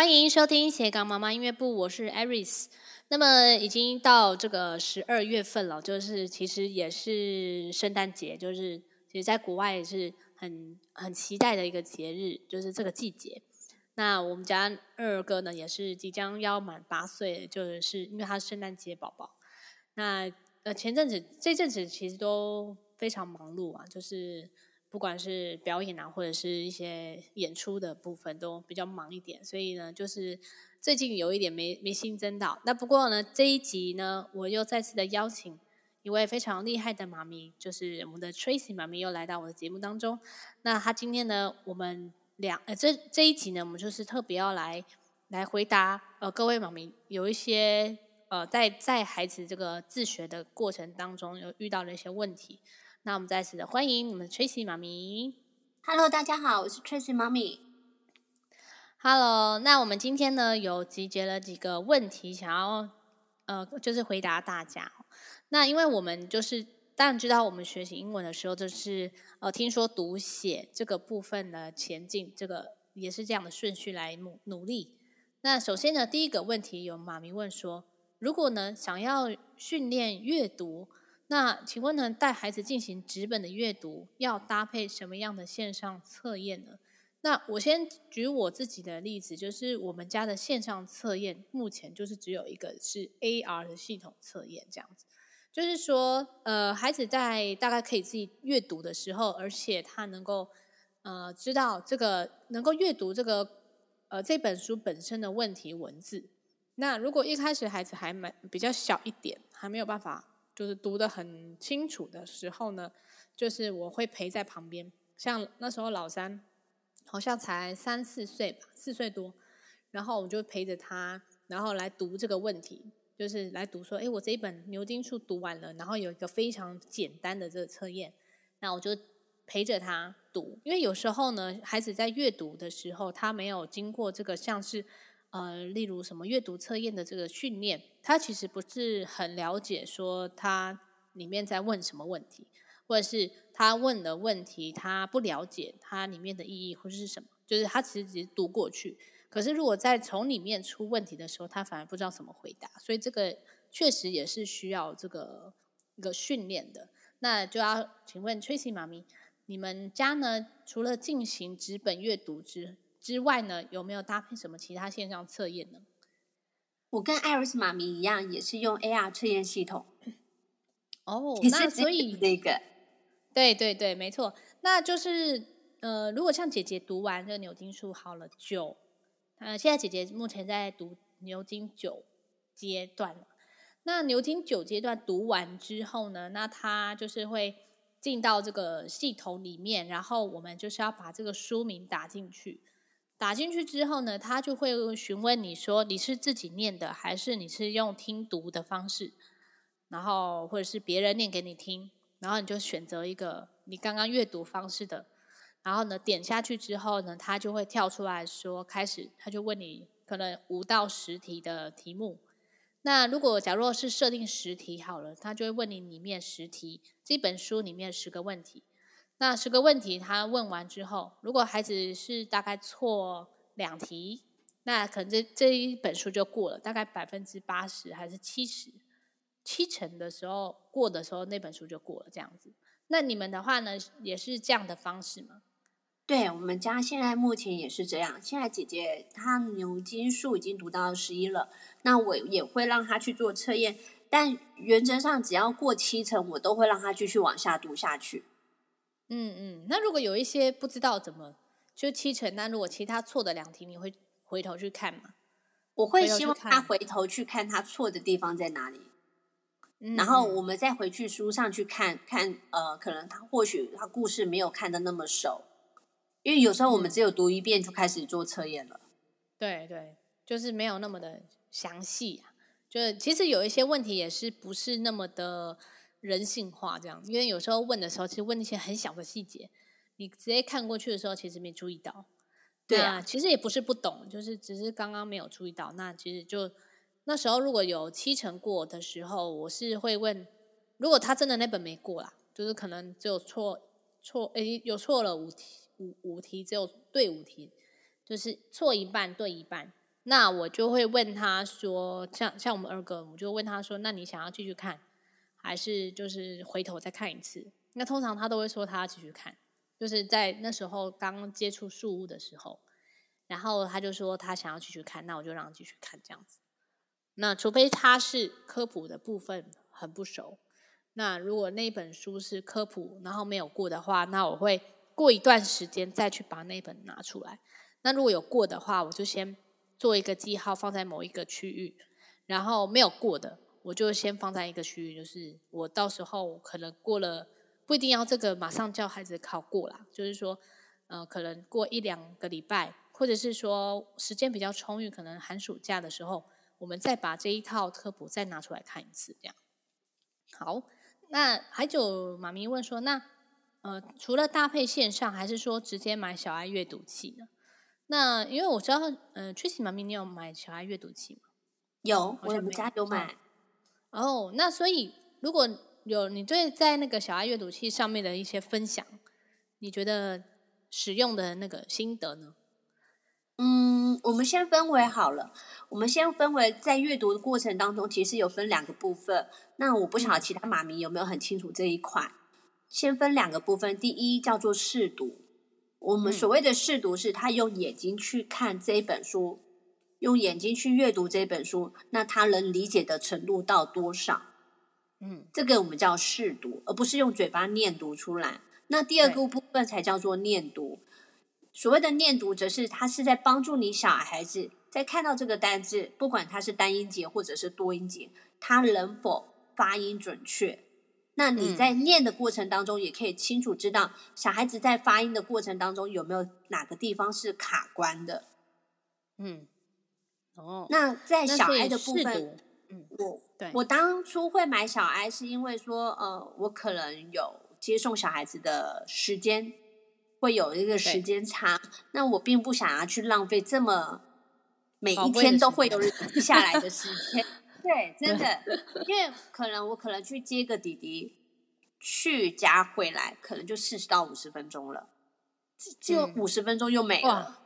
欢迎收听斜杠妈妈音乐部，我是 Aris。那么已经到这个十二月份了，就是其实也是圣诞节，就是其实在国外也是很很期待的一个节日，就是这个季节。那我们家二哥呢，也是即将要满八岁，就是因为他是圣诞节宝宝。那呃前阵子这阵子其实都非常忙碌啊，就是。不管是表演啊，或者是一些演出的部分，都比较忙一点，所以呢，就是最近有一点没没新增到。那不过呢，这一集呢，我又再次的邀请一位非常厉害的妈咪，就是我们的 Tracy 妈咪又来到我的节目当中。那她今天呢，我们两呃这这一集呢，我们就是特别要来来回答呃各位妈咪有一些呃在在孩子这个自学的过程当中有遇到的一些问题。那我们再次的欢迎我们的 Tracy 妈咪。Hello，大家好，我是 Tracy 妈咪。Hello，那我们今天呢有集结了几个问题，想要呃就是回答大家。那因为我们就是当然知道，我们学习英文的时候，就是呃听说读写这个部分的前进，这个也是这样的顺序来努努力。那首先呢，第一个问题有妈咪问说，如果呢想要训练阅读。那请问呢，带孩子进行纸本的阅读，要搭配什么样的线上测验呢？那我先举我自己的例子，就是我们家的线上测验目前就是只有一个是 AR 的系统测验，这样子，就是说，呃，孩子在大概可以自己阅读的时候，而且他能够呃知道这个能够阅读这个呃这本书本身的问题文字。那如果一开始孩子还蛮比较小一点，还没有办法。就是读得很清楚的时候呢，就是我会陪在旁边。像那时候老三好像才三四岁吧，四岁多，然后我就陪着他，然后来读这个问题，就是来读说，哎，我这一本牛津树读完了，然后有一个非常简单的这个测验，那我就陪着他读。因为有时候呢，孩子在阅读的时候，他没有经过这个像是。呃，例如什么阅读测验的这个训练，他其实不是很了解，说他里面在问什么问题，或者是他问的问题他不了解它里面的意义或者是什么，就是他其实只是读过去。可是如果在从里面出问题的时候，他反而不知道怎么回答，所以这个确实也是需要这个一个训练的。那就要请问 Tracy 妈咪，你们家呢，除了进行纸本阅读之之外呢，有没有搭配什么其他线上测验呢？我跟艾瑞斯妈咪一样，也是用 AR 测验系统。哦，那所以这个，对对对，没错。那就是呃，如果像姐姐读完这个牛津书好了九，呃，现在姐姐目前在读牛津九阶段了。那牛津九阶段读完之后呢，那她就是会进到这个系统里面，然后我们就是要把这个书名打进去。打进去之后呢，他就会询问你说，你是自己念的，还是你是用听读的方式，然后或者是别人念给你听，然后你就选择一个你刚刚阅读方式的，然后呢，点下去之后呢，他就会跳出来说开始，他就问你可能五到十题的题目。那如果假如是设定十题好了，他就会问你里面十题，这本书里面十个问题。那十个问题，他问完之后，如果孩子是大概错两题，那可能这这一本书就过了，大概百分之八十还是七十，七成的时候过的时候，那本书就过了这样子。那你们的话呢，也是这样的方式吗？对，我们家现在目前也是这样。现在姐姐她牛津树已经读到十一了，那我也会让她去做测验，但原则上只要过七成，我都会让她继续往下读下去。嗯嗯，那如果有一些不知道怎么就七成，那如果其他错的两题，你会回头去看吗？我会希望他回头去看他错的地方在哪里，嗯，然后我们再回去书上去看看，呃，可能他或许他故事没有看得那么熟，因为有时候我们只有读一遍就开始做测验了。嗯，对对，就是没有那么的详细啊，就是其实有一些问题也是不是那么的。人性化这样，因为有时候问的时候，其实问一些很小的细节，你直接看过去的时候，其实没注意到。对啊，其实也不是不懂，就是只是刚刚没有注意到。那其实就那时候如果有七成过的时候，我是会问，如果他真的那本没过啦，就是可能只有错错，诶，有错了五题五五题，只有对五题，就是错一半对一半。那我就会问他说，像像我们二哥，我就问他说，那你想要继续看，还是就是回头再看一次？那通常他都会说他要继续看，就是在那时候刚接触树屋的时候，然后他就说他想要继续看，那我就让他继续看这样子。那除非他是科普的部分很不熟，那如果那本书是科普，然后没有过的话，那我会过一段时间再去把那本拿出来。那如果有过的话，我就先。做一个记号放在某一个区域，然后没有过的，我就先放在一个区域，就是我到时候可能过了，不一定要这个马上叫孩子考过啦，就是说，呃，可能过一两个礼拜，或者是说时间比较充裕，可能寒暑假的时候，我们再把这一套科普再拿出来看一次，这样。好，那还有妈咪问说，那呃，除了搭配线上，还是说直接买小爱阅读器呢？那因为我知道，嗯、呃，Tracy 妈咪，你有买小爱阅读器吗？有，我们家有买。哦，oh, 那所以如果有你对在那个小爱阅读器上面的一些分享，你觉得使用的那个心得呢？嗯，我们先分为好了，我们先分为在阅读的过程当中，其实有分两个部分。那我不晓得其他妈咪有没有很清楚这一块。先分两个部分，第一叫做试读。我们所谓的试读是，他用眼睛去看这一本书，用眼睛去阅读这本书，那他能理解的程度到多少？嗯，这个我们叫试读，而不是用嘴巴念读出来。那第二个部分才叫做念读。所谓的念读，则是他是在帮助你小孩子在看到这个单字，不管它是单音节或者是多音节，他能否发音准确。那你在念的过程当中，也可以清楚知道小孩子在发音的过程当中有没有哪个地方是卡关的。嗯，哦，那在小爱的部分，嗯，我对我当初会买小爱，是因为说，呃，我可能有接送小孩子的时间，会有一个时间差，那我并不想要去浪费这么每一天都会有人下来的时间。对，真的，因为可能我可能去接个弟弟，去家回来，可能就四十到五十分钟了，就五十分钟又没了。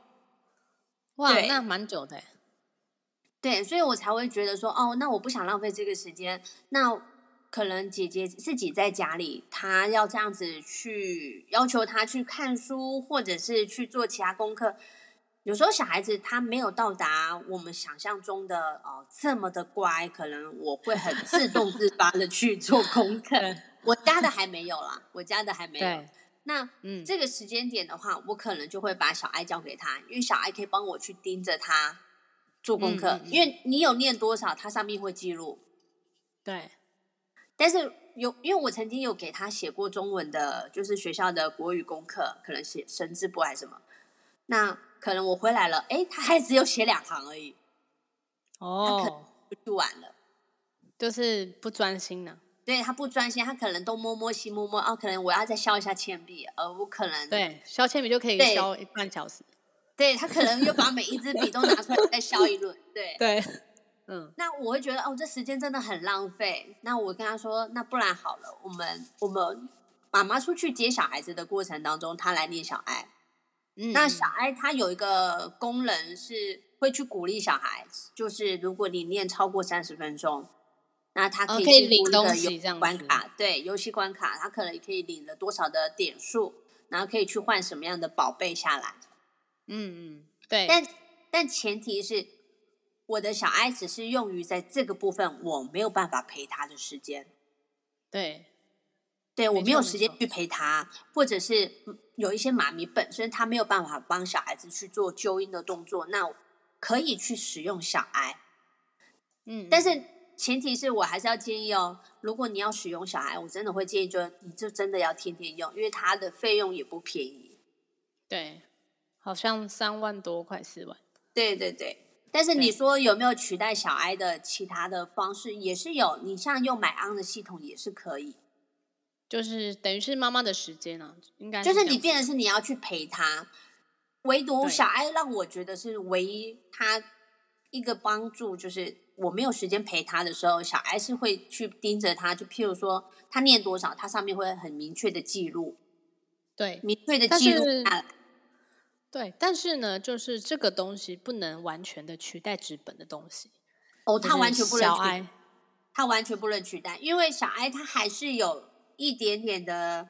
哇，哇，那蛮久的。对，所以我才会觉得说，哦，那我不想浪费这个时间。那可能姐姐自己在家里，她要这样子去要求她去看书，或者是去做其他功课。有时候小孩子他没有到达我们想象中的哦这么的乖，可能我会很自动自发的去做功课。我家的还没有啦，我家的还没有。那嗯，这个时间点的话，我可能就会把小爱交给他，因为小爱可以帮我去盯着他做功课，因为你有念多少，它上面会记录。对。但是有，因为我曾经有给他写过中文的，就是学校的国语功课，可能写生字簿还是什么，那。可能我回来了，哎，他还只有写两行而已，哦，他可能就读完了，就是不专心呢。对，他不专心，他可能东摸摸西摸摸，哦，可能我要再削一下铅笔，而我可能对削铅笔就可以削一半小时。对，他可能又把每一支笔都拿出来再削一轮，对 对，嗯，那我会觉得哦，这时间真的很浪费。那我跟他说，那不然好了，我们我们妈妈出去接小孩子的过程当中，他来念小爱。嗯、那小爱他有一个功能是会去鼓励小孩子，就是如果你念超过三十分钟，那他可以去领东西这样关卡，对，游戏关卡，他可能也可以领了多少的点数，然后可以去换什么样的宝贝下来。嗯嗯，对。但但前提是我的小爱只是用于在这个部分我没有办法陪他的时间。对。对，我没有时间去陪他，或者是有一些妈咪本身她没有办法帮小孩子去做纠音的动作，那可以去使用小爱。嗯，但是前提是我还是要建议哦，如果你要使用小爱，我真的会建议就你就真的要天天用，因为它的费用也不便宜。对，好像三万多块四万。对对对，但是你说有没有取代小 I 的其他的方式，也是有，你像用 MyOn 的系统也是可以。就是等于是妈妈的时间啊，应该就是你变的是你要去陪他，唯独小爱让我觉得是唯一他一个帮助，就是我没有时间陪他的时候，小爱是会去盯着他，就譬如说他念多少，他上面会很明确的记录，对，明确的记录下来。对，但是呢，就是这个东西不能完全的取代纸本的东西。哦，它完全不能取代，它完全不能取代，因为小哀它还是有一点点的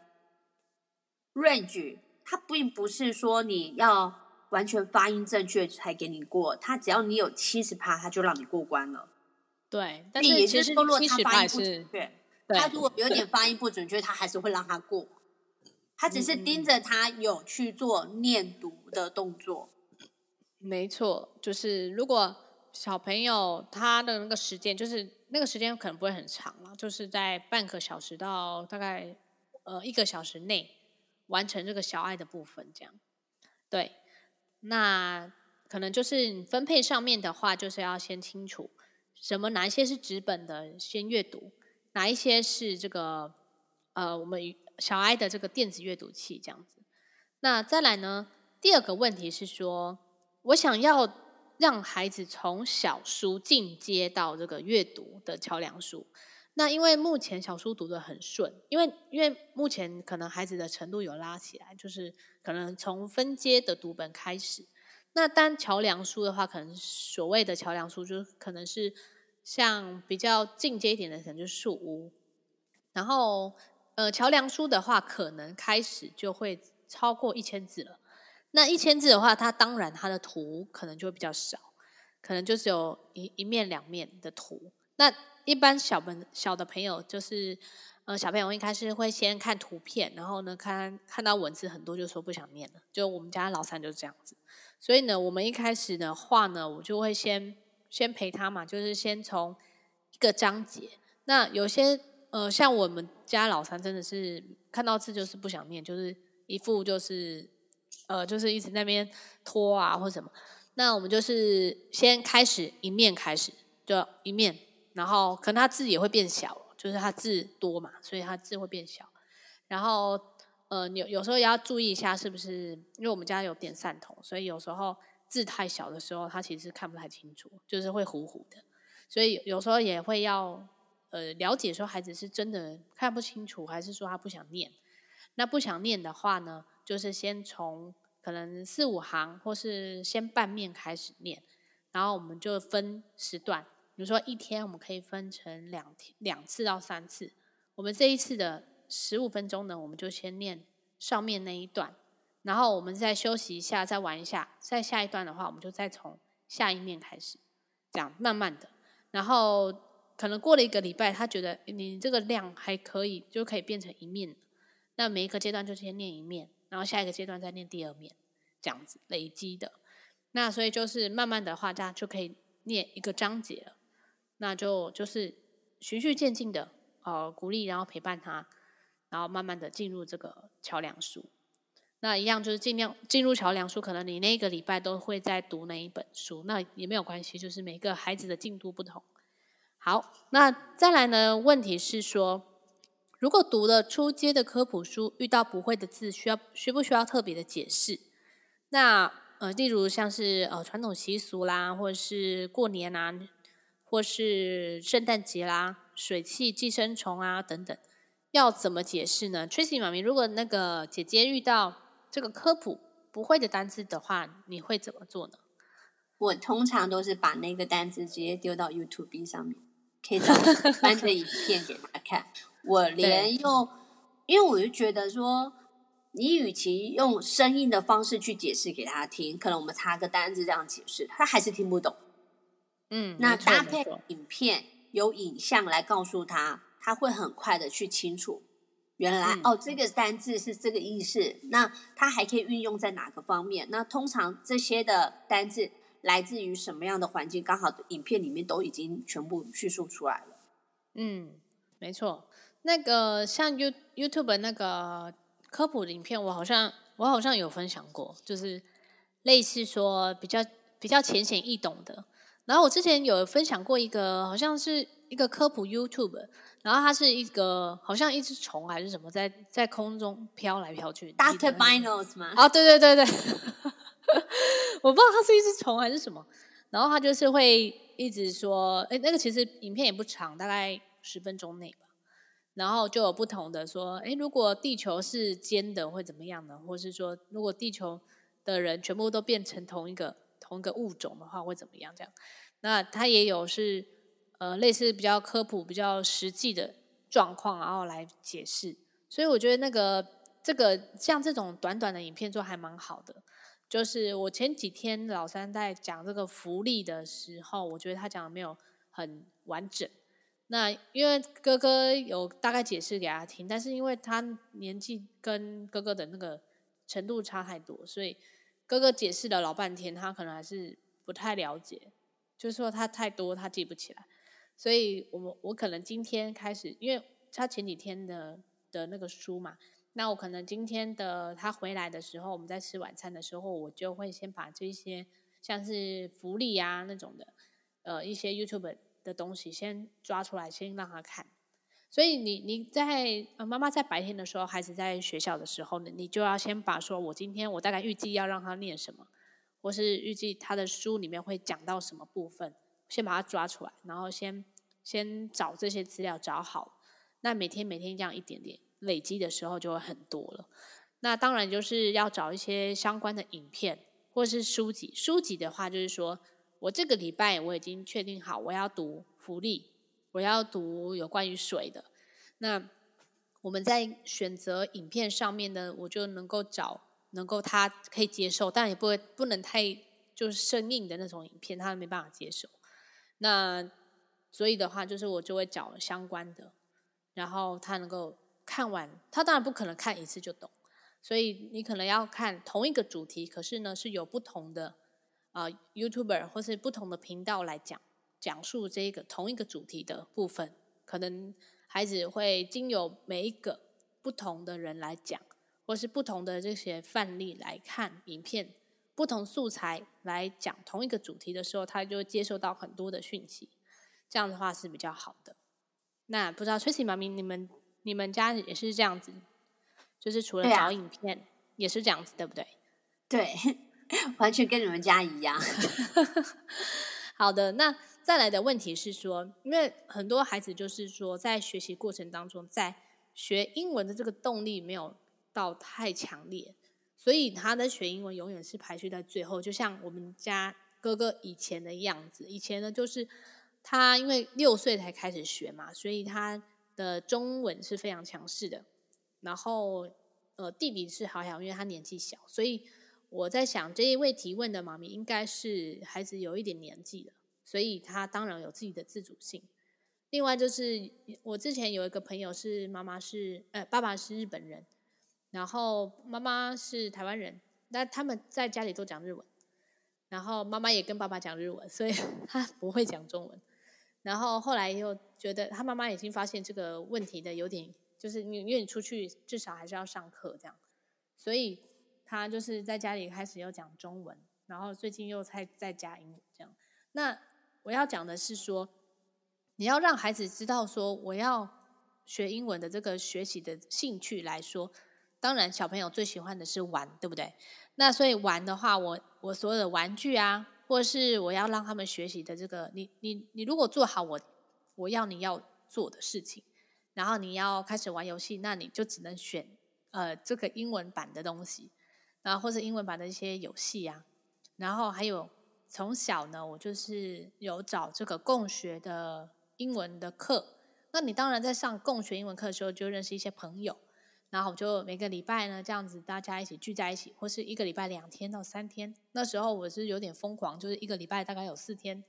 range，它并不是说你要完全发音正确才给你过，它只要你有七十趴，它就让你过关了。对，但是也就是说，如果他发音不准确，他如果有 点发音不准确，他还是会让他过。他只是盯着他有去做念读的动作。没错，就是如果小朋友他的那个时间，就是那个时间可能不会很长了，就是在半个小时到大概呃一个小时内完成这个小爱的部分，这样。对，那可能就是分配上面的话，就是要先清楚什么哪一些是纸本的先阅读，哪一些是这个呃我们。小爱的这个电子阅读器这样子，那再来呢？第二个问题是说，我想要让孩子从小书进阶到这个阅读的桥梁书。那因为目前小书读得很顺，因为因为目前可能孩子的程度有拉起来，就是可能从分阶的读本开始。那当桥梁书的话，可能所谓的桥梁书，就可能是像比较进阶一点的，可能就是树屋，然后。呃，桥梁书的话，可能开始就会超过一千字了。那一千字的话，它当然它的图可能就会比较少，可能就只有一一面两面的图。那一般小朋小的朋友，就是呃小朋友一开始会先看图片，然后呢看看到文字很多就说不想念了。就我们家老三就是这样子。所以呢，我们一开始的话呢，我就会先先陪他嘛，就是先从一个章节。那有些。呃，像我们家老三真的是看到字就是不想念，就是一副就是呃，就是一直在那边拖啊或什么。那我们就是先开始一面开始，就一面，然后可能他字也会变小，就是他字多嘛，所以他字会变小。然后呃，有有时候也要注意一下，是不是因为我们家有点散瞳，所以有时候字太小的时候，他其实看不太清楚，就是会糊糊的。所以有时候也会要。呃，了解说孩子是真的看不清楚，还是说他不想念？那不想念的话呢，就是先从可能四五行，或是先半面开始念，然后我们就分时段，比如说一天我们可以分成两天两次到三次。我们这一次的十五分钟呢，我们就先念上面那一段，然后我们再休息一下，再玩一下，再下一段的话，我们就再从下一面开始，这样慢慢的，然后。可能过了一个礼拜，他觉得你这个量还可以，就可以变成一面。那每一个阶段就先念一面，然后下一个阶段再念第二面，这样子累积的。那所以就是慢慢的话，这样就可以念一个章节了。那就就是循序渐进的，呃，鼓励然后陪伴他，然后慢慢的进入这个桥梁书。那一样就是尽量进入桥梁书，可能你那个礼拜都会在读那一本书，那也没有关系，就是每个孩子的进度不同。好，那再来呢？问题是说，如果读了初阶的科普书，遇到不会的字，需要需不需要特别的解释？那呃，例如像是呃传统习俗啦，或者是过年啊，或是圣诞节啦，水汽、寄生虫啊等等，要怎么解释呢？Tracy 妈咪，如果那个姐姐遇到这个科普不会的单字的话，你会怎么做呢？我通常都是把那个单字直接丢到 YouTube 上面。可以找 翻个影片给他看。我连用，因为我就觉得说，你与其用声音的方式去解释给他听，可能我们插个单字这样解释，他还是听不懂。嗯，那搭配影片有影像来告诉他，他会很快的去清楚，原来、嗯、哦这个单字是这个意思。那他还可以运用在哪个方面？那通常这些的单字。来自于什么样的环境？刚好影片里面都已经全部叙述出来了。嗯，没错。那个像 You YouTube 那个科普的影片，我好像我好像有分享过，就是类似说比较比较浅显易懂的。然后我之前有分享过一个，好像是一个科普 YouTube，然后它是一个好像一只虫还是什么，在在空中飘来飘去。Dr. Binos 吗？哦，对对对对。我不知道它是一只虫还是什么，然后他就是会一直说，哎，那个其实影片也不长，大概十分钟内吧。然后就有不同的说，哎，如果地球是尖的会怎么样呢？或是说，如果地球的人全部都变成同一个同一个物种的话，会怎么样？这样，那他也有是呃类似比较科普、比较实际的状况，然后来解释。所以我觉得那个这个像这种短短的影片，就还蛮好的。就是我前几天老三在讲这个福利的时候，我觉得他讲的没有很完整。那因为哥哥有大概解释给他听，但是因为他年纪跟哥哥的那个程度差太多，所以哥哥解释了老半天，他可能还是不太了解，就是说他太多他记不起来。所以我们我可能今天开始，因为他前几天的的那个书嘛。那我可能今天的他回来的时候，我们在吃晚餐的时候，我就会先把这些像是福利啊那种的，呃，一些 YouTube 的东西先抓出来，先让他看。所以你你在妈妈在白天的时候，孩子在学校的时候呢，你就要先把说我今天我大概预计要让他念什么，或是预计他的书里面会讲到什么部分，先把它抓出来，然后先先找这些资料找好。那每天每天这样一点点。累积的时候就会很多了，那当然就是要找一些相关的影片或是书籍。书籍的话，就是说我这个礼拜我已经确定好我要读福利，我要读有关于水的。那我们在选择影片上面呢，我就能够找能够他可以接受，但也不会不能太就是生硬的那种影片，他没办法接受。那所以的话，就是我就会找相关的，然后他能够。看完，他当然不可能看一次就懂，所以你可能要看同一个主题，可是呢是有不同的啊、YouTuber 或是不同的频道来讲讲述这个同一个主题的部分，可能孩子会经由每一个不同的人来讲，或是不同的这些范例来看影片，不同素材来讲同一个主题的时候，他就接受到很多的讯息，这样的话是比较好的。那不知道 Tracy 妈咪你们。你们家也是这样子，就是除了找影片，啊、也是这样子，对不对？对，完全跟你们家一样。好的，那再来的问题是说，因为很多孩子就是说，在学习过程当中，在学英文的这个动力没有到太强烈，所以他的学英文永远是排序在最后。就像我们家哥哥以前的样子，以前呢，就是他因为六岁才开始学嘛，所以他。的中文是非常强势的，然后呃弟弟是好像因为他年纪小，所以我在想这一位提问的妈咪应该是孩子有一点年纪了，所以他当然有自己的自主性。另外就是我之前有一个朋友是妈妈是呃爸爸是日本人，然后妈妈是台湾人，那他们在家里都讲日文，然后妈妈也跟爸爸讲日文，所以 他不会讲中文。然后后来又觉得他妈妈已经发现这个问题的有点，就是你因为你出去至少还是要上课这样，所以他就是在家里开始又讲中文，然后最近又在在加英语这样。那我要讲的是说，你要让孩子知道说我要学英文的这个学习的兴趣来说，当然小朋友最喜欢的是玩，对不对？那所以玩的话，我我所有的玩具啊。或是我要让他们学习的这个，你你你如果做好我我要你要做的事情，然后你要开始玩游戏，那你就只能选呃这个英文版的东西，然后或者英文版的一些游戏啊，然后还有从小呢，我就是有找这个共学的英文的课，那你当然在上共学英文课的时候就认识一些朋友。然后就每个礼拜呢，这样子大家一起聚在一起，或是一个礼拜两天到三天。那时候我是有点疯狂，就是一个礼拜大概有四天，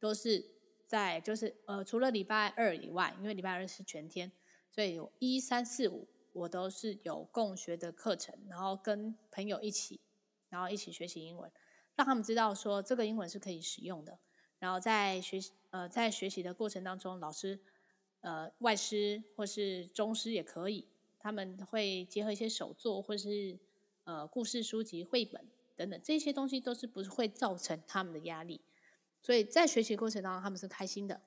都是在就是呃除了礼拜二以外，因为礼拜二是全天，所以有一三四五我都是有共学的课程，然后跟朋友一起，然后一起学习英文，让他们知道说这个英文是可以使用的。然后在学习呃在学习的过程当中，老师呃外师或是中师也可以。他们会结合一些手作，或是呃故事书籍、绘本等等，这些东西都是不会造成他们的压力，所以在学习过程当中他们是开心的。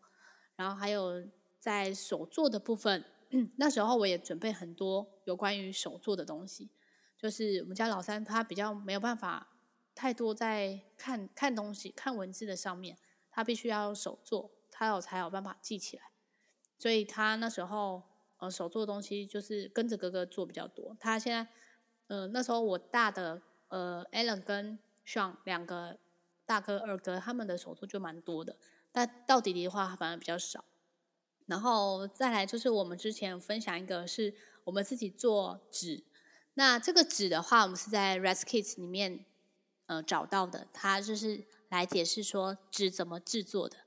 然后还有在手作的部分，那时候我也准备很多有关于手作的东西，就是我们家老三他比较没有办法太多在看看东西、看文字的上面，他必须要手作，他有才有办法记起来，所以他那时候。呃，手做的东西就是跟着哥哥做比较多。他现在，呃，那时候我大的呃，Alan 跟 Sean 两个大哥二哥他们的手作就蛮多的，但到弟弟的话反而比较少。然后再来就是我们之前分享一个是我们自己做纸，那这个纸的话，我们是在 Res Kits 里面呃找到的，它就是来解释说纸怎么制作的，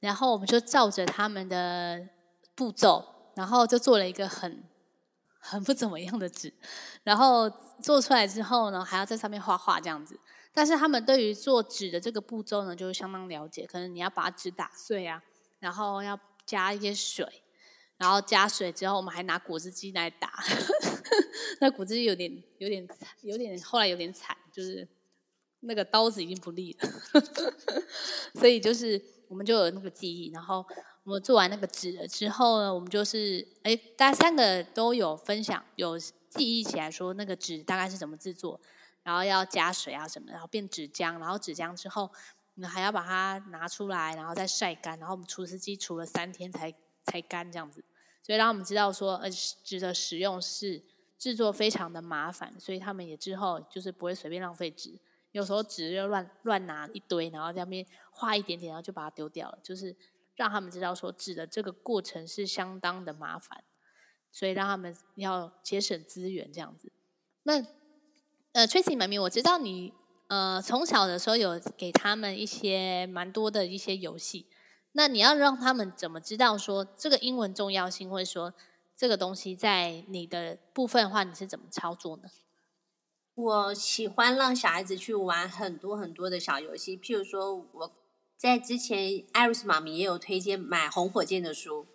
然后我们就照着他们的步骤，然后就做了一个很。很不怎么样的纸，然后做出来之后呢，还要在上面画画这样子。但是他们对于做纸的这个步骤呢，就相当了解。可能你要把纸打碎啊，然后要加一些水，然后加水之后，我们还拿果汁机来打。那果汁机有点、有点、有点，后来有点惨，就是那个刀子已经不利了。所以就是我们就有那个记忆，然后。我们做完那个纸了之后呢，我们就是哎，大家三个都有分享，有记忆起来说那个纸大概是怎么制作，然后要加水啊什么，然后变纸浆，然后纸浆之后，你还要把它拿出来，然后再晒干，然后我们除湿机除了三天才才干这样子，所以让我们知道说，呃，纸的使用是制作非常的麻烦，所以他们也之后就是不会随便浪费纸，有时候纸就乱乱拿一堆，然后在那边画一点点，然后就把它丢掉了，就是。让他们知道说纸的这个过程是相当的麻烦，所以让他们要节省资源这样子。那呃，Tracy 妈咪，我知道你呃从小的时候有给他们一些蛮多的一些游戏，那你要让他们怎么知道说这个英文重要性，或者说这个东西在你的部分的话，你是怎么操作呢？我喜欢让小孩子去玩很多很多的小游戏，譬如说我。在之前，艾瑞斯妈咪也有推荐买红火箭的书。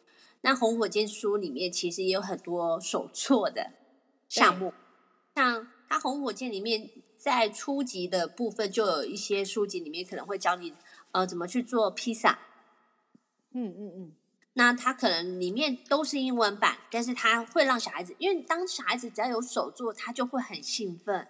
那红火箭书里面其实也有很多手作的项目，像它红火箭里面在初级的部分就有一些书籍里面可能会教你呃怎么去做披萨。嗯嗯嗯。那它可能里面都是英文版，但是它会让小孩子，因为当小孩子只要有手做，他就会很兴奋。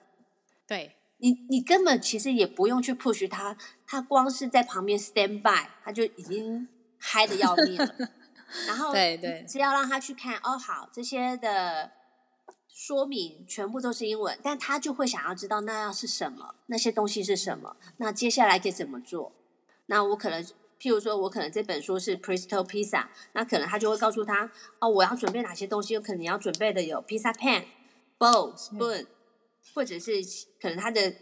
对。你你根本其实也不用去 push 他，他光是在旁边 stand by，他就已经嗨的要命了。然后对对，只要让他去看哦，好，这些的说明全部都是英文，但他就会想要知道那要是什么，那些东西是什么，那接下来该怎么做？那我可能，譬如说我可能这本书是 Presto Pizza，那可能他就会告诉他哦，我要准备哪些东西，有可能你要准备的有 pizza pan、bowl、spoon。嗯或者是可能他的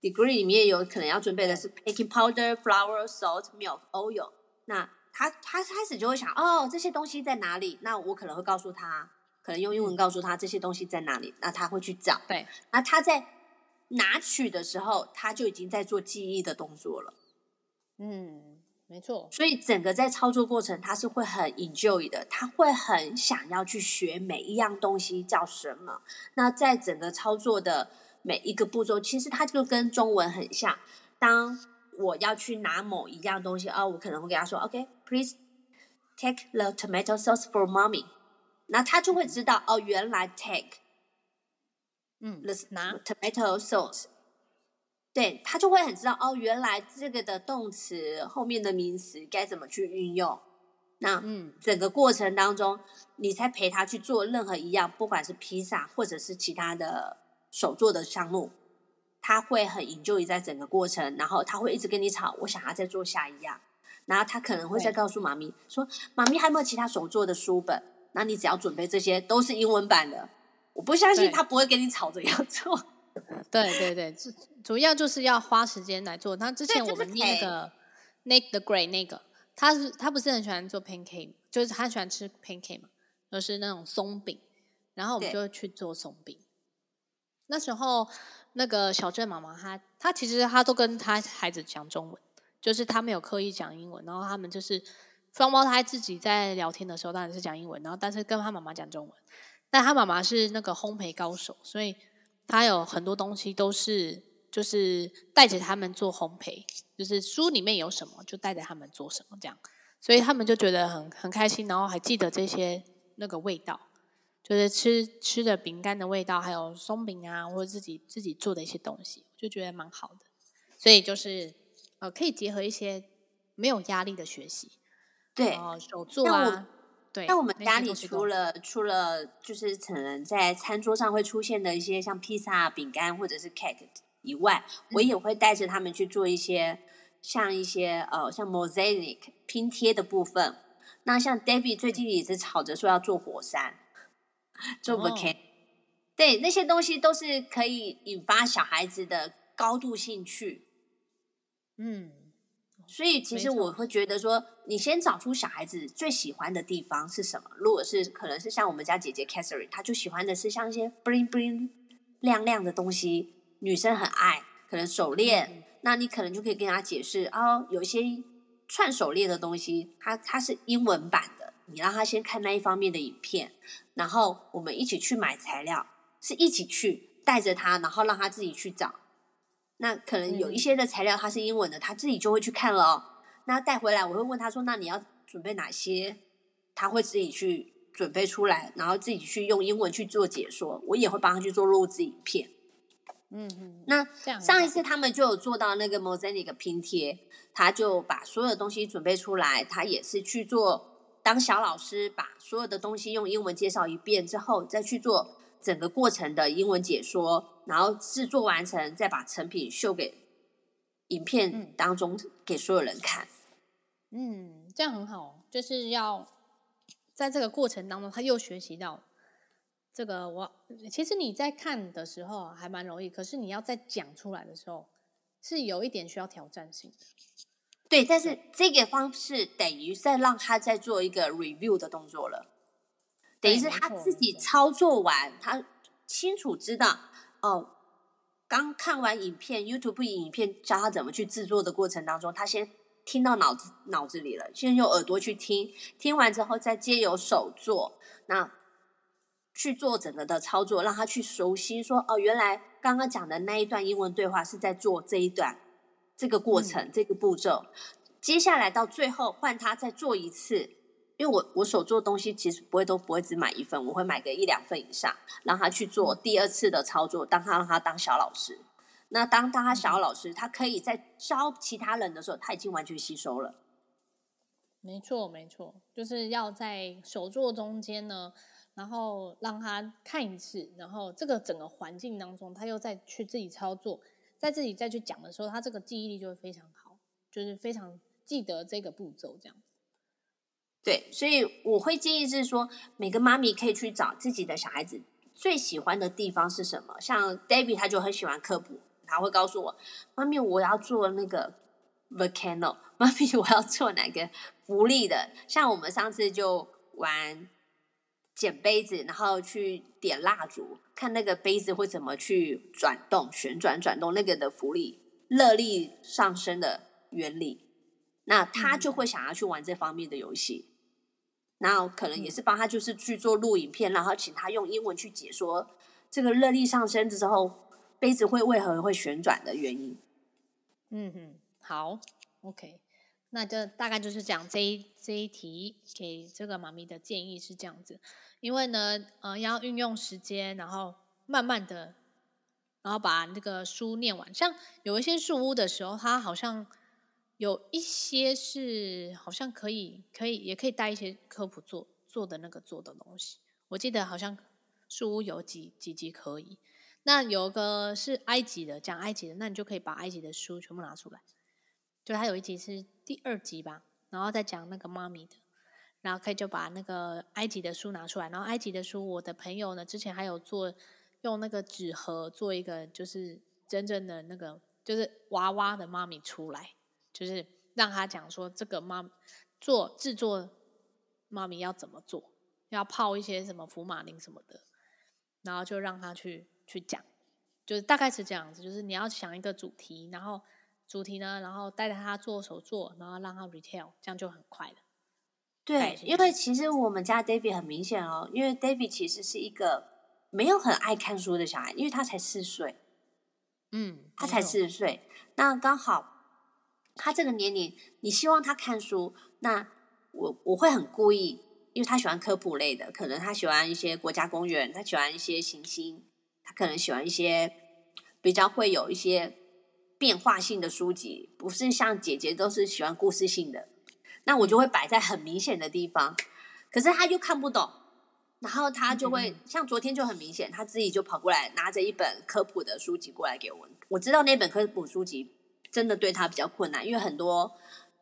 degree 里面有可能要准备的是 baking powder、flour、salt、milk、oil。那他他开始就会想，哦，这些东西在哪里？那我可能会告诉他，可能用英文告诉他这些东西在哪里。那他会去找。对。那他在拿取的时候，他就已经在做记忆的动作了。嗯。没错，所以整个在操作过程，他是会很 enjoy 的，他会很想要去学每一样东西叫什么。那在整个操作的每一个步骤，其实它就跟中文很像。当我要去拿某一样东西，哦，我可能会给他说，OK，please take the tomato sauce for mommy。那他就会知道，哦，原来 take，嗯，拿 tomato sauce。对，他就会很知道哦，原来这个的动词后面的名词该怎么去运用。那嗯，整个过程当中，你才陪他去做任何一样，不管是披萨或者是其他的手做的项目，他会很 enjoy 在整个过程，然后他会一直跟你吵，我想要再做下一样。然后他可能会再告诉妈咪说，妈咪还有没有其他手做的书本？那你只要准备这些，都是英文版的。我不相信他不会跟你吵着要做。对对对，主主要就是要花时间来做。那之前我们那个 Nick the Great 那个，他是他不是很喜欢做 pancake，就是他喜欢吃 pancake 嘛，就是那种松饼。然后我们就去做松饼。那时候那个小镇妈妈，她她其实她都跟她孩子讲中文，就是她没有刻意讲英文。然后他们就是双胞胎自己在聊天的时候，当然是讲英文，然后但是跟她妈妈讲中文。但她妈妈是那个烘焙高手，所以。他有很多东西都是就是带着他们做烘焙，就是书里面有什么就带着他们做什么这样，所以他们就觉得很很开心，然后还记得这些那个味道，就是吃吃的饼干的味道，还有松饼啊，或者自己自己做的一些东西，就觉得蛮好的。所以就是呃，可以结合一些没有压力的学习，对，手作啊，对。那我们家里除了除了就是可能在餐桌上会出现的一些像披萨、饼干或者是 cake 以外，嗯、我也会带着他们去做一些像一些呃像 mosaic 拼贴的部分。那像 David 最近也是吵着说要做火山，做 volcano、哦。对，那些东西都是可以引发小孩子的高度兴趣。嗯。所以其实我会觉得说，你先找出小孩子最喜欢的地方是什么。如果是可能是像我们家姐姐 Catherine，她就喜欢的是像一些 bling bling 亮亮的东西，女生很爱，可能手链。嗯、那你可能就可以跟她解释哦，有一些串手链的东西，它它是英文版的，你让她先看那一方面的影片，然后我们一起去买材料，是一起去带着她，然后让她自己去找。那可能有一些的材料它是英文的，他自己就会去看了哦。那带回来，我会问他说：“那你要准备哪些？”他会自己去准备出来，然后自己去用英文去做解说。我也会帮他去做录制影片。嗯嗯。那上一次他们就有做到那个 mosaic 拼贴，他就把所有的东西准备出来，他也是去做当小老师，把所有的东西用英文介绍一遍之后，再去做整个过程的英文解说。然后制作完成，再把成品秀给影片当中给所有人看。嗯，这样很好，就是要在这个过程当中，他又学习到这个。我其实你在看的时候还蛮容易，可是你要再讲出来的时候，是有一点需要挑战性的。对，但是这个方式等于在让他在做一个 review 的动作了，等于是他自己操作完，他清楚知道。哦，刚看完影片，YouTube 影片教他怎么去制作的过程当中，他先听到脑子脑子里了，先用耳朵去听，听完之后再接由手做，那去做整个的操作，让他去熟悉说，哦，原来刚刚讲的那一段英文对话是在做这一段这个过程、嗯、这个步骤，接下来到最后换他再做一次。因为我我手做的东西其实不会都不会只买一份，我会买个一两份以上，让他去做第二次的操作。当他让他当小老师，那当当他小老师，他可以在教其他人的时候，他已经完全吸收了。没错，没错，就是要在手作中间呢，然后让他看一次，然后这个整个环境当中，他又再去自己操作，在自己再去讲的时候，他这个记忆力就会非常好，就是非常记得这个步骤这样。对，所以我会建议是说，每个妈咪可以去找自己的小孩子最喜欢的地方是什么。像 David 他就很喜欢科普，他会告诉我：“妈咪，我要做那个 volcano，妈咪，我要做哪个浮力的？”像我们上次就玩捡杯子，然后去点蜡烛，看那个杯子会怎么去转动、旋转、转动那个的浮力、热力上升的原理，那他就会想要去玩这方面的游戏。然后可能也是帮他，就是去做录影片，然后请他用英文去解说这个热力上升之后，杯子会为何会旋转的原因。嗯哼，好，OK，那就大概就是讲这一这一题给这个妈咪的建议是这样子，因为呢，呃，要运用时间，然后慢慢的，然后把那个书念完。像有一些树屋的时候，它好像。有一些是好像可以，可以也可以带一些科普做做的那个做的东西。我记得好像书屋有几几集可以。那有个是埃及的，讲埃及的，那你就可以把埃及的书全部拿出来。就他有一集是第二集吧，然后再讲那个妈咪的，然后可以就把那个埃及的书拿出来。然后埃及的书，我的朋友呢之前还有做用那个纸盒做一个，就是真正的那个就是娃娃的妈咪出来。就是让他讲说这个妈做制作妈咪要怎么做，要泡一些什么福马林什么的，然后就让他去去讲，就是大概是这样子。就是你要想一个主题，然后主题呢，然后带着他做手作，然后让他 retail，这样就很快了。对，因为其实我们家 David 很明显哦，因为 David 其实是一个没有很爱看书的小孩，因为他才四岁，嗯，他才四岁，那刚好。他这个年龄，你希望他看书，那我我会很故意，因为他喜欢科普类的，可能他喜欢一些国家公园，他喜欢一些行星，他可能喜欢一些比较会有一些变化性的书籍，不是像姐姐都是喜欢故事性的，那我就会摆在很明显的地方。可是他又看不懂，然后他就会、嗯、像昨天就很明显，他自己就跑过来拿着一本科普的书籍过来给我。我知道那本科普书籍真的对他比较困难，因为很多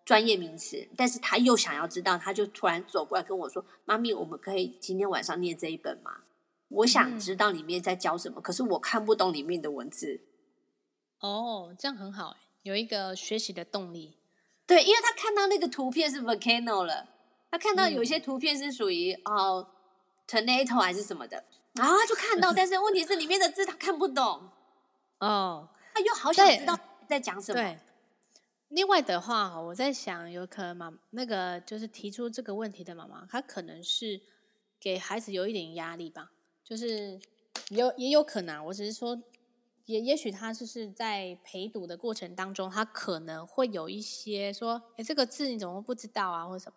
专业名词，但是他又想要知道，他就突然走过来跟我说：“妈咪，我们可以今天晚上念这一本吗？我想知道里面在教什么，嗯、可是我看不懂里面的文字。”哦，这样很好，有一个学习的动力。对，因为他看到那个图片是 volcano 了，他看到有一些图片是属于、嗯、哦 tornado 还是什么的，然后他就看到，但是问题是里面的字他看不懂。哦，他又好想知道在讲什么。对，另外的话，我在想，有可能妈那个就是提出这个问题的妈妈，她可能是给孩子有一点压力吧，就是有也有可能，我只是说。也也许他就是在陪读的过程当中，他可能会有一些说：“哎，这个字你怎么不知道啊？”或者什么，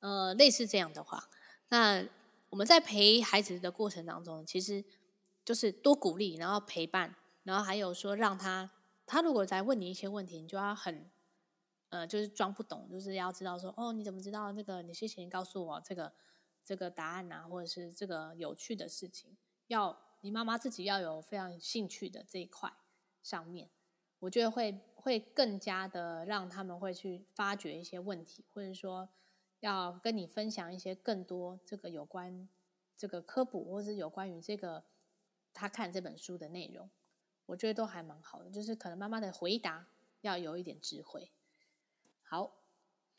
呃，类似这样的话。那我们在陪孩子的过程当中，其实就是多鼓励，然后陪伴，然后还有说让他，他如果在问你一些问题，你就要很，呃，就是装不懂，就是要知道说：“哦，你怎么知道那个？你谢谢你告诉我这个这个答案啊，或者是这个有趣的事情。”要。你妈妈自己要有非常兴趣的这一块上面，我觉得会会更加的让他们会去发掘一些问题，或者说要跟你分享一些更多这个有关这个科普，或者是有关于这个他看这本书的内容，我觉得都还蛮好的。就是可能妈妈的回答要有一点智慧。好。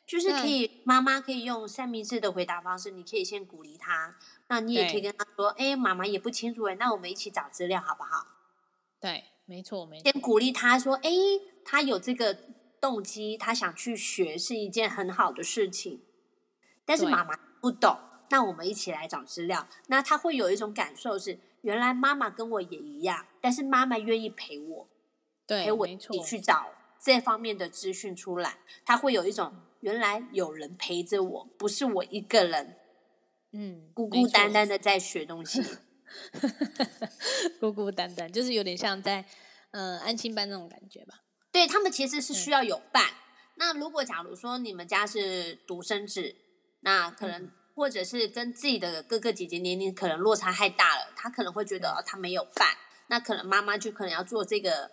就是可以，妈妈可以用三明治的回答方式。你可以先鼓励他，那你也可以跟他说：“哎，妈妈也不清楚哎，那我们一起找资料好不好？”对，没错，没错。先鼓励他说：“哎，他有这个动机，他想去学是一件很好的事情。”但是妈妈不懂，那我们一起来找资料。那他会有一种感受是：原来妈妈跟我也一样，但是妈妈愿意陪我，对，陪我一起去找这方面的资讯出来。他会有一种。原来有人陪着我，不是我一个人，嗯，孤孤单单的在学东西，孤孤单单，就是有点像在呃安亲班那种感觉吧。对，他们其实是需要有伴。嗯、那如果假如说你们家是独生子，那可能、嗯、或者是跟自己的哥哥姐姐年龄可能落差太大了，他可能会觉得、他没有伴，那可能妈妈就可能要做这个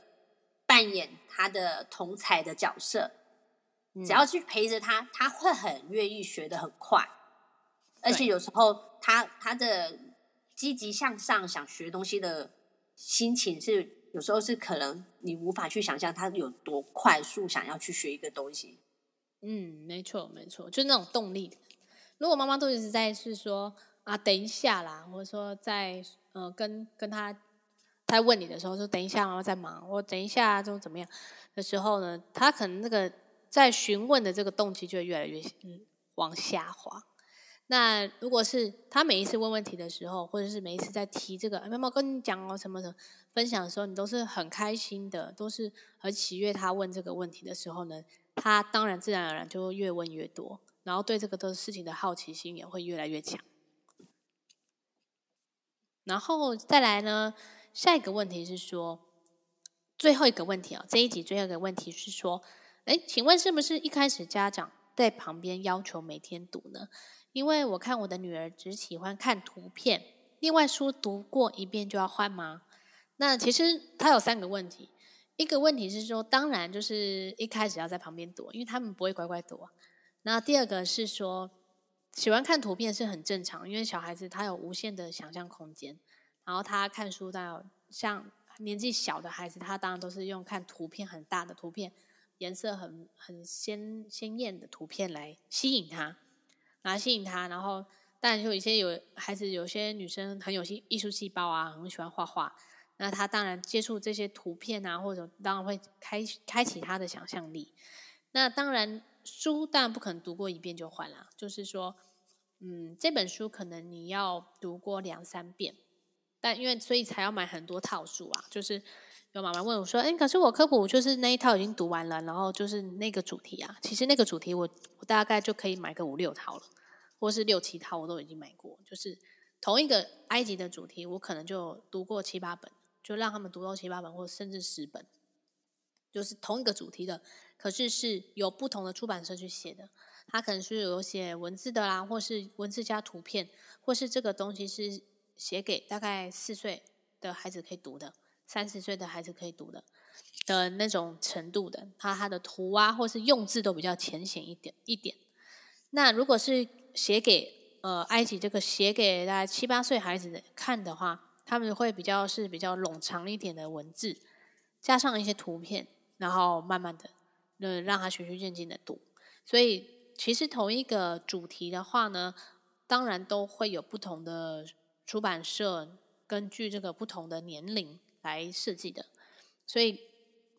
扮演他的同才的角色。只要去陪着他，他会很愿意学的很快，而且有时候他他的积极向上、想学东西的心情是，有时候是可能你无法去想象他有多快速想要去学一个东西。嗯，没错没错，就那种动力。如果妈妈都一直在是说啊，等一下啦，或者说在呃跟跟他在问你的时候说等一下，妈妈在忙，我等一下就怎么样的时候呢，他可能那个。在询问的这个动机就会越来越嗯往下滑。那如果是他每一次问问题的时候，或者是每一次在提这个，妈妈跟你讲哦什么什么分享的时候，你都是很开心的，都是很喜悦他问这个问题的时候呢，他当然自然而然就会越问越多，然后对这个的事情的好奇心也会越来越强。然后再来呢，下一个问题是说，最后一个问题啊，这一集最后一个问题是说。哎，请问是不是一开始家长在旁边要求每天读呢？因为我看我的女儿只喜欢看图片，另外书读过一遍就要换吗？那其实他有三个问题，一个问题是说，当然就是一开始要在旁边读，因为他们不会乖乖读啊。那第二个是说，喜欢看图片是很正常，因为小孩子他有无限的想象空间，然后他看书到像年纪小的孩子，他当然都是用看图片很大的图片。颜色很很鲜鲜艳的图片来吸引他，来吸引他，然后当然就有一些有孩子，有些女生很有艺艺术细胞啊，很喜欢画画，那他当然接触这些图片啊，或者当然会开开启他的想象力。那当然书当然不可能读过一遍就换了，就是说，嗯，这本书可能你要读过两三遍，但因为所以才要买很多套书啊，就是。有妈妈问我说：“哎，可是我科普就是那一套已经读完了，然后就是那个主题啊。其实那个主题我我大概就可以买个五六套了，或是六七套我都已经买过。就是同一个埃及的主题，我可能就读过七八本，就让他们读到七八本，或甚至十本，就是同一个主题的，可是是有不同的出版社去写的。它可能是有写文字的啦，或是文字加图片，或是这个东西是写给大概四岁的孩子可以读的，三十岁的孩子可以读的的那种程度的，它它的图啊，或是用字都比较浅显一点一点。那如果是写给呃埃及这个写给大概七八岁孩子的看的话，他们会比较是比较冗长一点的文字，加上一些图片，然后慢慢的，呃，让他循序渐进的读。所以其实同一个主题的话呢，当然都会有不同的出版社根据这个不同的年龄来设计的，所以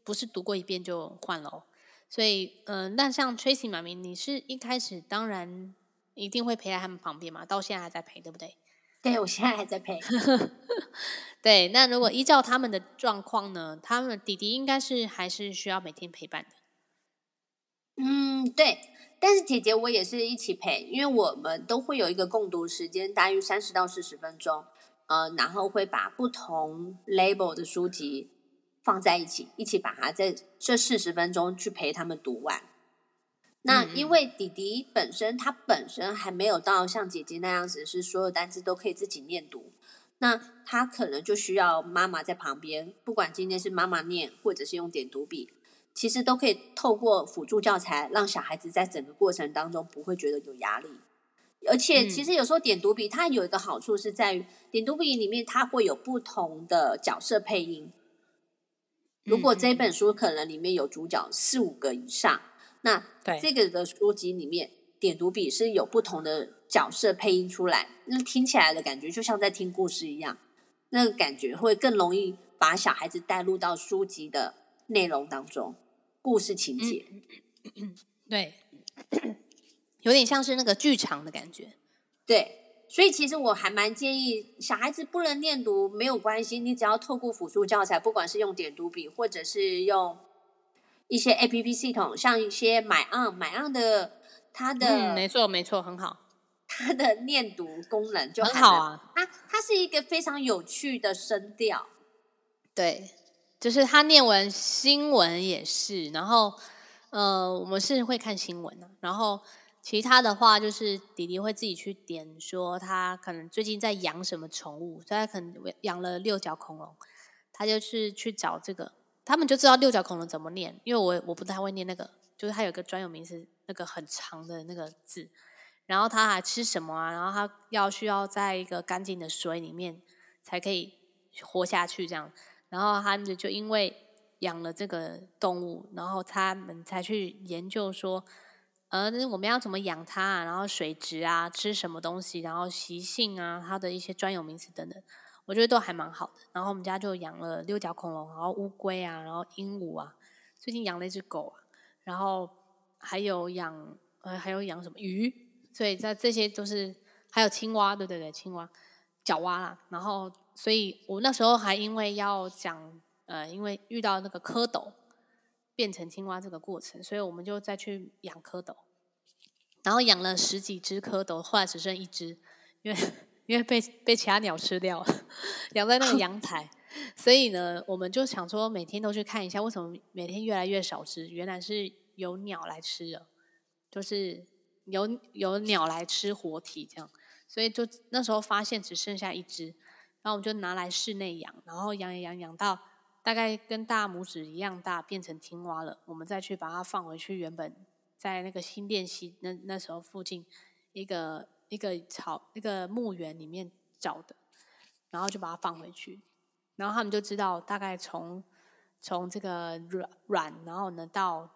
不是读过一遍就换了哦。所以，嗯、呃，那像 Tracy 妈咪，你是一开始当然一定会陪在他们旁边嘛，到现在还在陪，对不对？对，我现在还在陪。对，那如果依照他们的状况呢，他们弟弟应该是还是需要每天陪伴的。嗯，对。但是姐姐我也是一起陪，因为我们都会有一个共读时间，大约三十到四十分钟。呃，然后会把不同 label 的书籍放在一起，一起把它在这四十分钟去陪他们读完。那因为弟弟本身他本身还没有到像姐姐那样子，是所有单词都可以自己念读，那他可能就需要妈妈在旁边，不管今天是妈妈念，或者是用点读笔，其实都可以透过辅助教材，让小孩子在整个过程当中不会觉得有压力。而且其实有时候点读笔它有一个好处是在于，点读笔里面它会有不同的角色配音。如果这本书可能里面有主角四五个以上。那这个的书籍里面，点读笔是有不同的角色配音出来，那听起来的感觉就像在听故事一样，那个感觉会更容易把小孩子带入到书籍的内容当中，故事情节。嗯，对，有点像是那个剧场的感觉。对，所以其实我还蛮建议小孩子不能念读没有关系，你只要透过辅助教材，不管是用点读笔或者是用。一些 A P P 系统，像一些 MyOn，MyOn 的它的，嗯，没错没错，很好，它的念读功能就很好啊。它它是一个非常有趣的声调，对，就是他念完新闻也是，然后呃，我们是会看新闻的，然后其他的话就是弟弟会自己去点，说他可能最近在养什么宠物，所以他可能养了六角恐龙，他就是去找这个。他们就知道六角恐龙怎么念，因为我我不太会念那个，就是它有个专有名词，那个很长的那个字。然后它还吃什么啊？然后它要需要在一个干净的水里面才可以活下去这样。然后他们就因为养了这个动物，然后他们才去研究说，呃，我们要怎么养它啊？然后水质啊，吃什么东西，然后习性啊，它的一些专有名词等等。我觉得都还蛮好的，然后我们家就养了六角恐龙，然后乌龟啊，然后鹦鹉啊，最近养了一只狗啊，然后还有养呃还有养什么鱼，所以在这些都是还有青蛙，对对对，青蛙，角蛙啦，然后所以我那时候还因为要讲呃，因为遇到那个蝌蚪变成青蛙这个过程，所以我们就再去养蝌蚪，然后养了十几只蝌蚪，后来只剩一只，因为。因为被被其他鸟吃掉了，养在那个阳台，所以呢，我们就想说每天都去看一下，为什么每天越来越少只？原来是有鸟来吃了，就是有有鸟来吃活体这样，所以就那时候发现只剩下一只，然后我们就拿来室内养，然后养养养养到大概跟大拇指一样大，变成青蛙了，我们再去把它放回去原本在那个新店溪那那时候附近一个。一个草，一个墓园里面找的，然后就把它放回去，然后他们就知道大概从从这个软软，然后呢到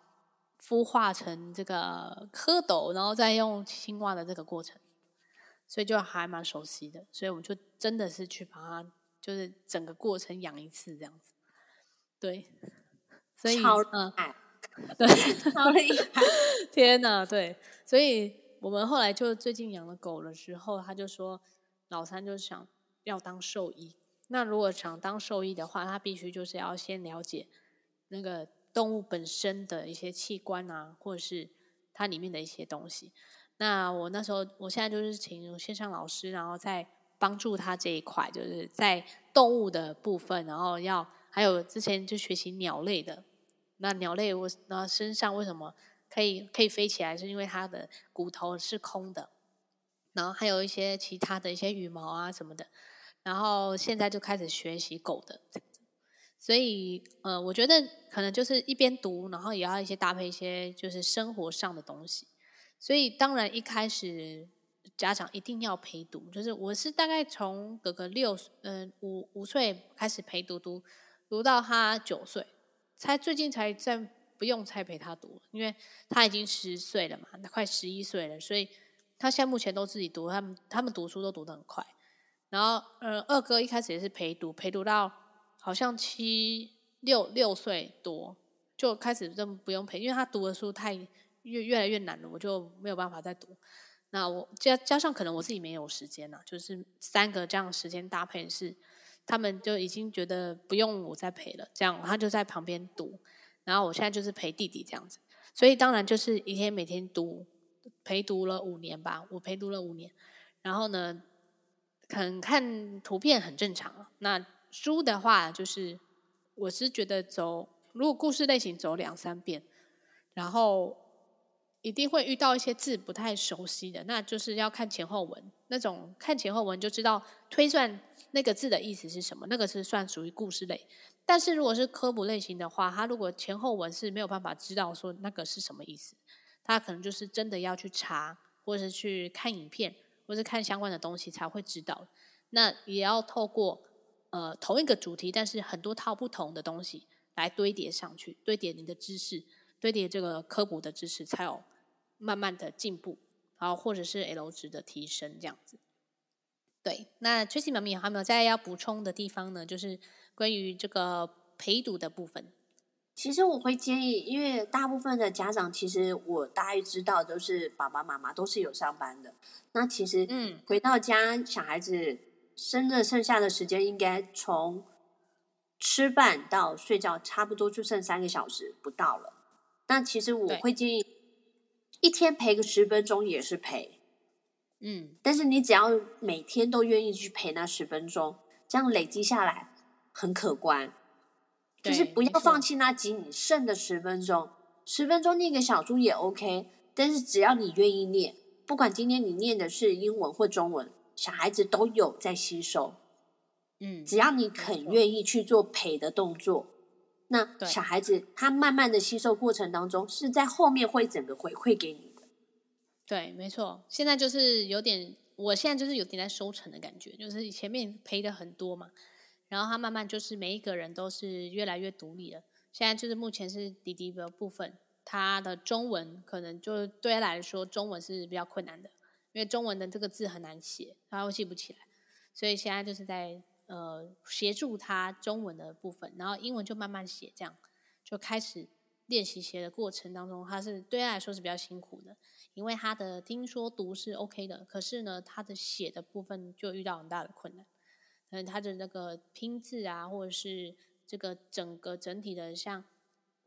孵化成这个蝌蚪，然后再用青蛙的这个过程，所以就还蛮熟悉的，所以我们就真的是去把它，就是整个过程养一次这样子，对，所以超厉害，嗯、对，超厉害，天哪，对，所以。我们后来就最近养了狗了之后，他就说老三就想要当兽医。那如果想当兽医的话，他必须就是要先了解那个动物本身的一些器官啊，或者是它里面的一些东西。那我那时候，我现在就是请线上老师，然后再帮助他这一块，就是在动物的部分，然后要还有之前就学习鸟类的。那鸟类我那身上为什么？可以可以飞起来，是因为它的骨头是空的，然后还有一些其他的一些羽毛啊什么的。然后现在就开始学习狗的，所以呃，我觉得可能就是一边读，然后也要一些搭配一些就是生活上的东西。所以当然一开始家长一定要陪读，就是我是大概从哥哥六嗯五五岁开始陪读读，读到他九岁，才最近才在不用再陪他读，因为他已经十岁了嘛，快十一岁了，所以他现在目前都自己读，他们他们读书都读得很快。然后，呃，二哥一开始也是陪读，陪读到好像七六六岁多，就开始这么不用陪，因为他读的书太越越来越难了，我就没有办法再读。那我加加上可能我自己没有时间了，就是三个这样时间搭配是，他们就已经觉得不用我再陪了，这样。他就在旁边读，然后我现在就是陪弟弟这样子，所以当然就是一天每天读，陪读了五年吧，我陪读了五年，然后呢。可能看图片很正常，那书的话，就是我是觉得走，如果故事类型走两三遍，然后一定会遇到一些字不太熟悉的，那就是要看前后文。那种看前后文就知道推算那个字的意思是什么，那个是算属于故事类。但是如果是科普类型的话，它如果前后文是没有办法知道说那个是什么意思，它可能就是真的要去查，或者是去看影片。或是看相关的东西才会知道，那也要透过呃同一个主题，但是很多套不同的东西来堆叠上去，堆叠你的知识，堆叠这个科普的知识，才有慢慢的进步，然后或者是 L 值的提升这样子。对，那 Tracy 妈咪还有没有再要补充的地方呢？就是关于这个陪读的部分。其实我会建议，因为大部分的家长，其实我大概知道都是爸爸妈妈都是有上班的。那其实，嗯，回到家，小孩子生的剩下的时间，应该从吃饭到睡觉，差不多就剩三个小时不到了。那其实我会建议，一天陪个十分钟也是陪，嗯。但是你只要每天都愿意去陪那十分钟，这样累积下来很可观。就是不要放弃那仅剩的十分钟，十分钟念个小猪也 OK。但是只要你愿意念，不管今天你念的是英文或中文，小孩子都有在吸收。嗯，只要你肯愿意去做陪的动作，那小孩子他慢慢的吸收过程当中，是在后面会整个回馈给你的。对，没错。现在就是有点，我现在就是有点在收成的感觉，就是前面赔的很多嘛。然后他慢慢就是每一个人都是越来越独立了。现在就是目前是弟弟的部分，他的中文可能就对他来说中文是比较困难的，因为中文的这个字很难写，他会记不起来。所以现在就是在呃协助他中文的部分，然后英文就慢慢写，这样就开始练习写的过程当中，他是对他来说是比较辛苦的，因为他的听说读是 OK 的，可是呢他的写的部分就遇到很大的困难。嗯，他的那个拼字啊，或者是这个整个整体的像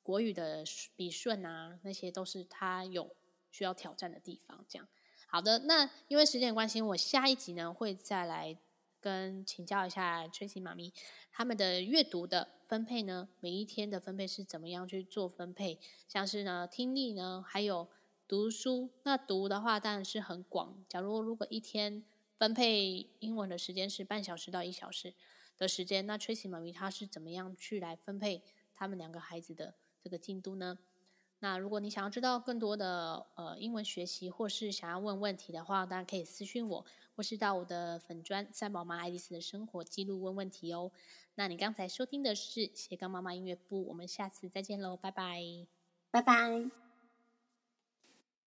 国语的笔顺啊，那些都是他有需要挑战的地方。这样，好的，那因为时间关系，我下一集呢会再来跟请教一下 Tracy 妈咪他们的阅读的分配呢，每一天的分配是怎么样去做分配？像是呢听力呢，还有读书，那读的话当然是很广。假如如果一天。分配英文的时间是半小时到一小时的时间。那 Tracy 妈咪她是怎么样去来分配他们两个孩子的这个进度呢？那如果你想要知道更多的呃英文学习，或是想要问问题的话，当然可以私讯我，或是到我的粉专三宝妈爱丽丝的生活记录问问题哦。那你刚才收听的是斜杠妈妈音乐部，我们下次再见喽，拜拜，拜拜。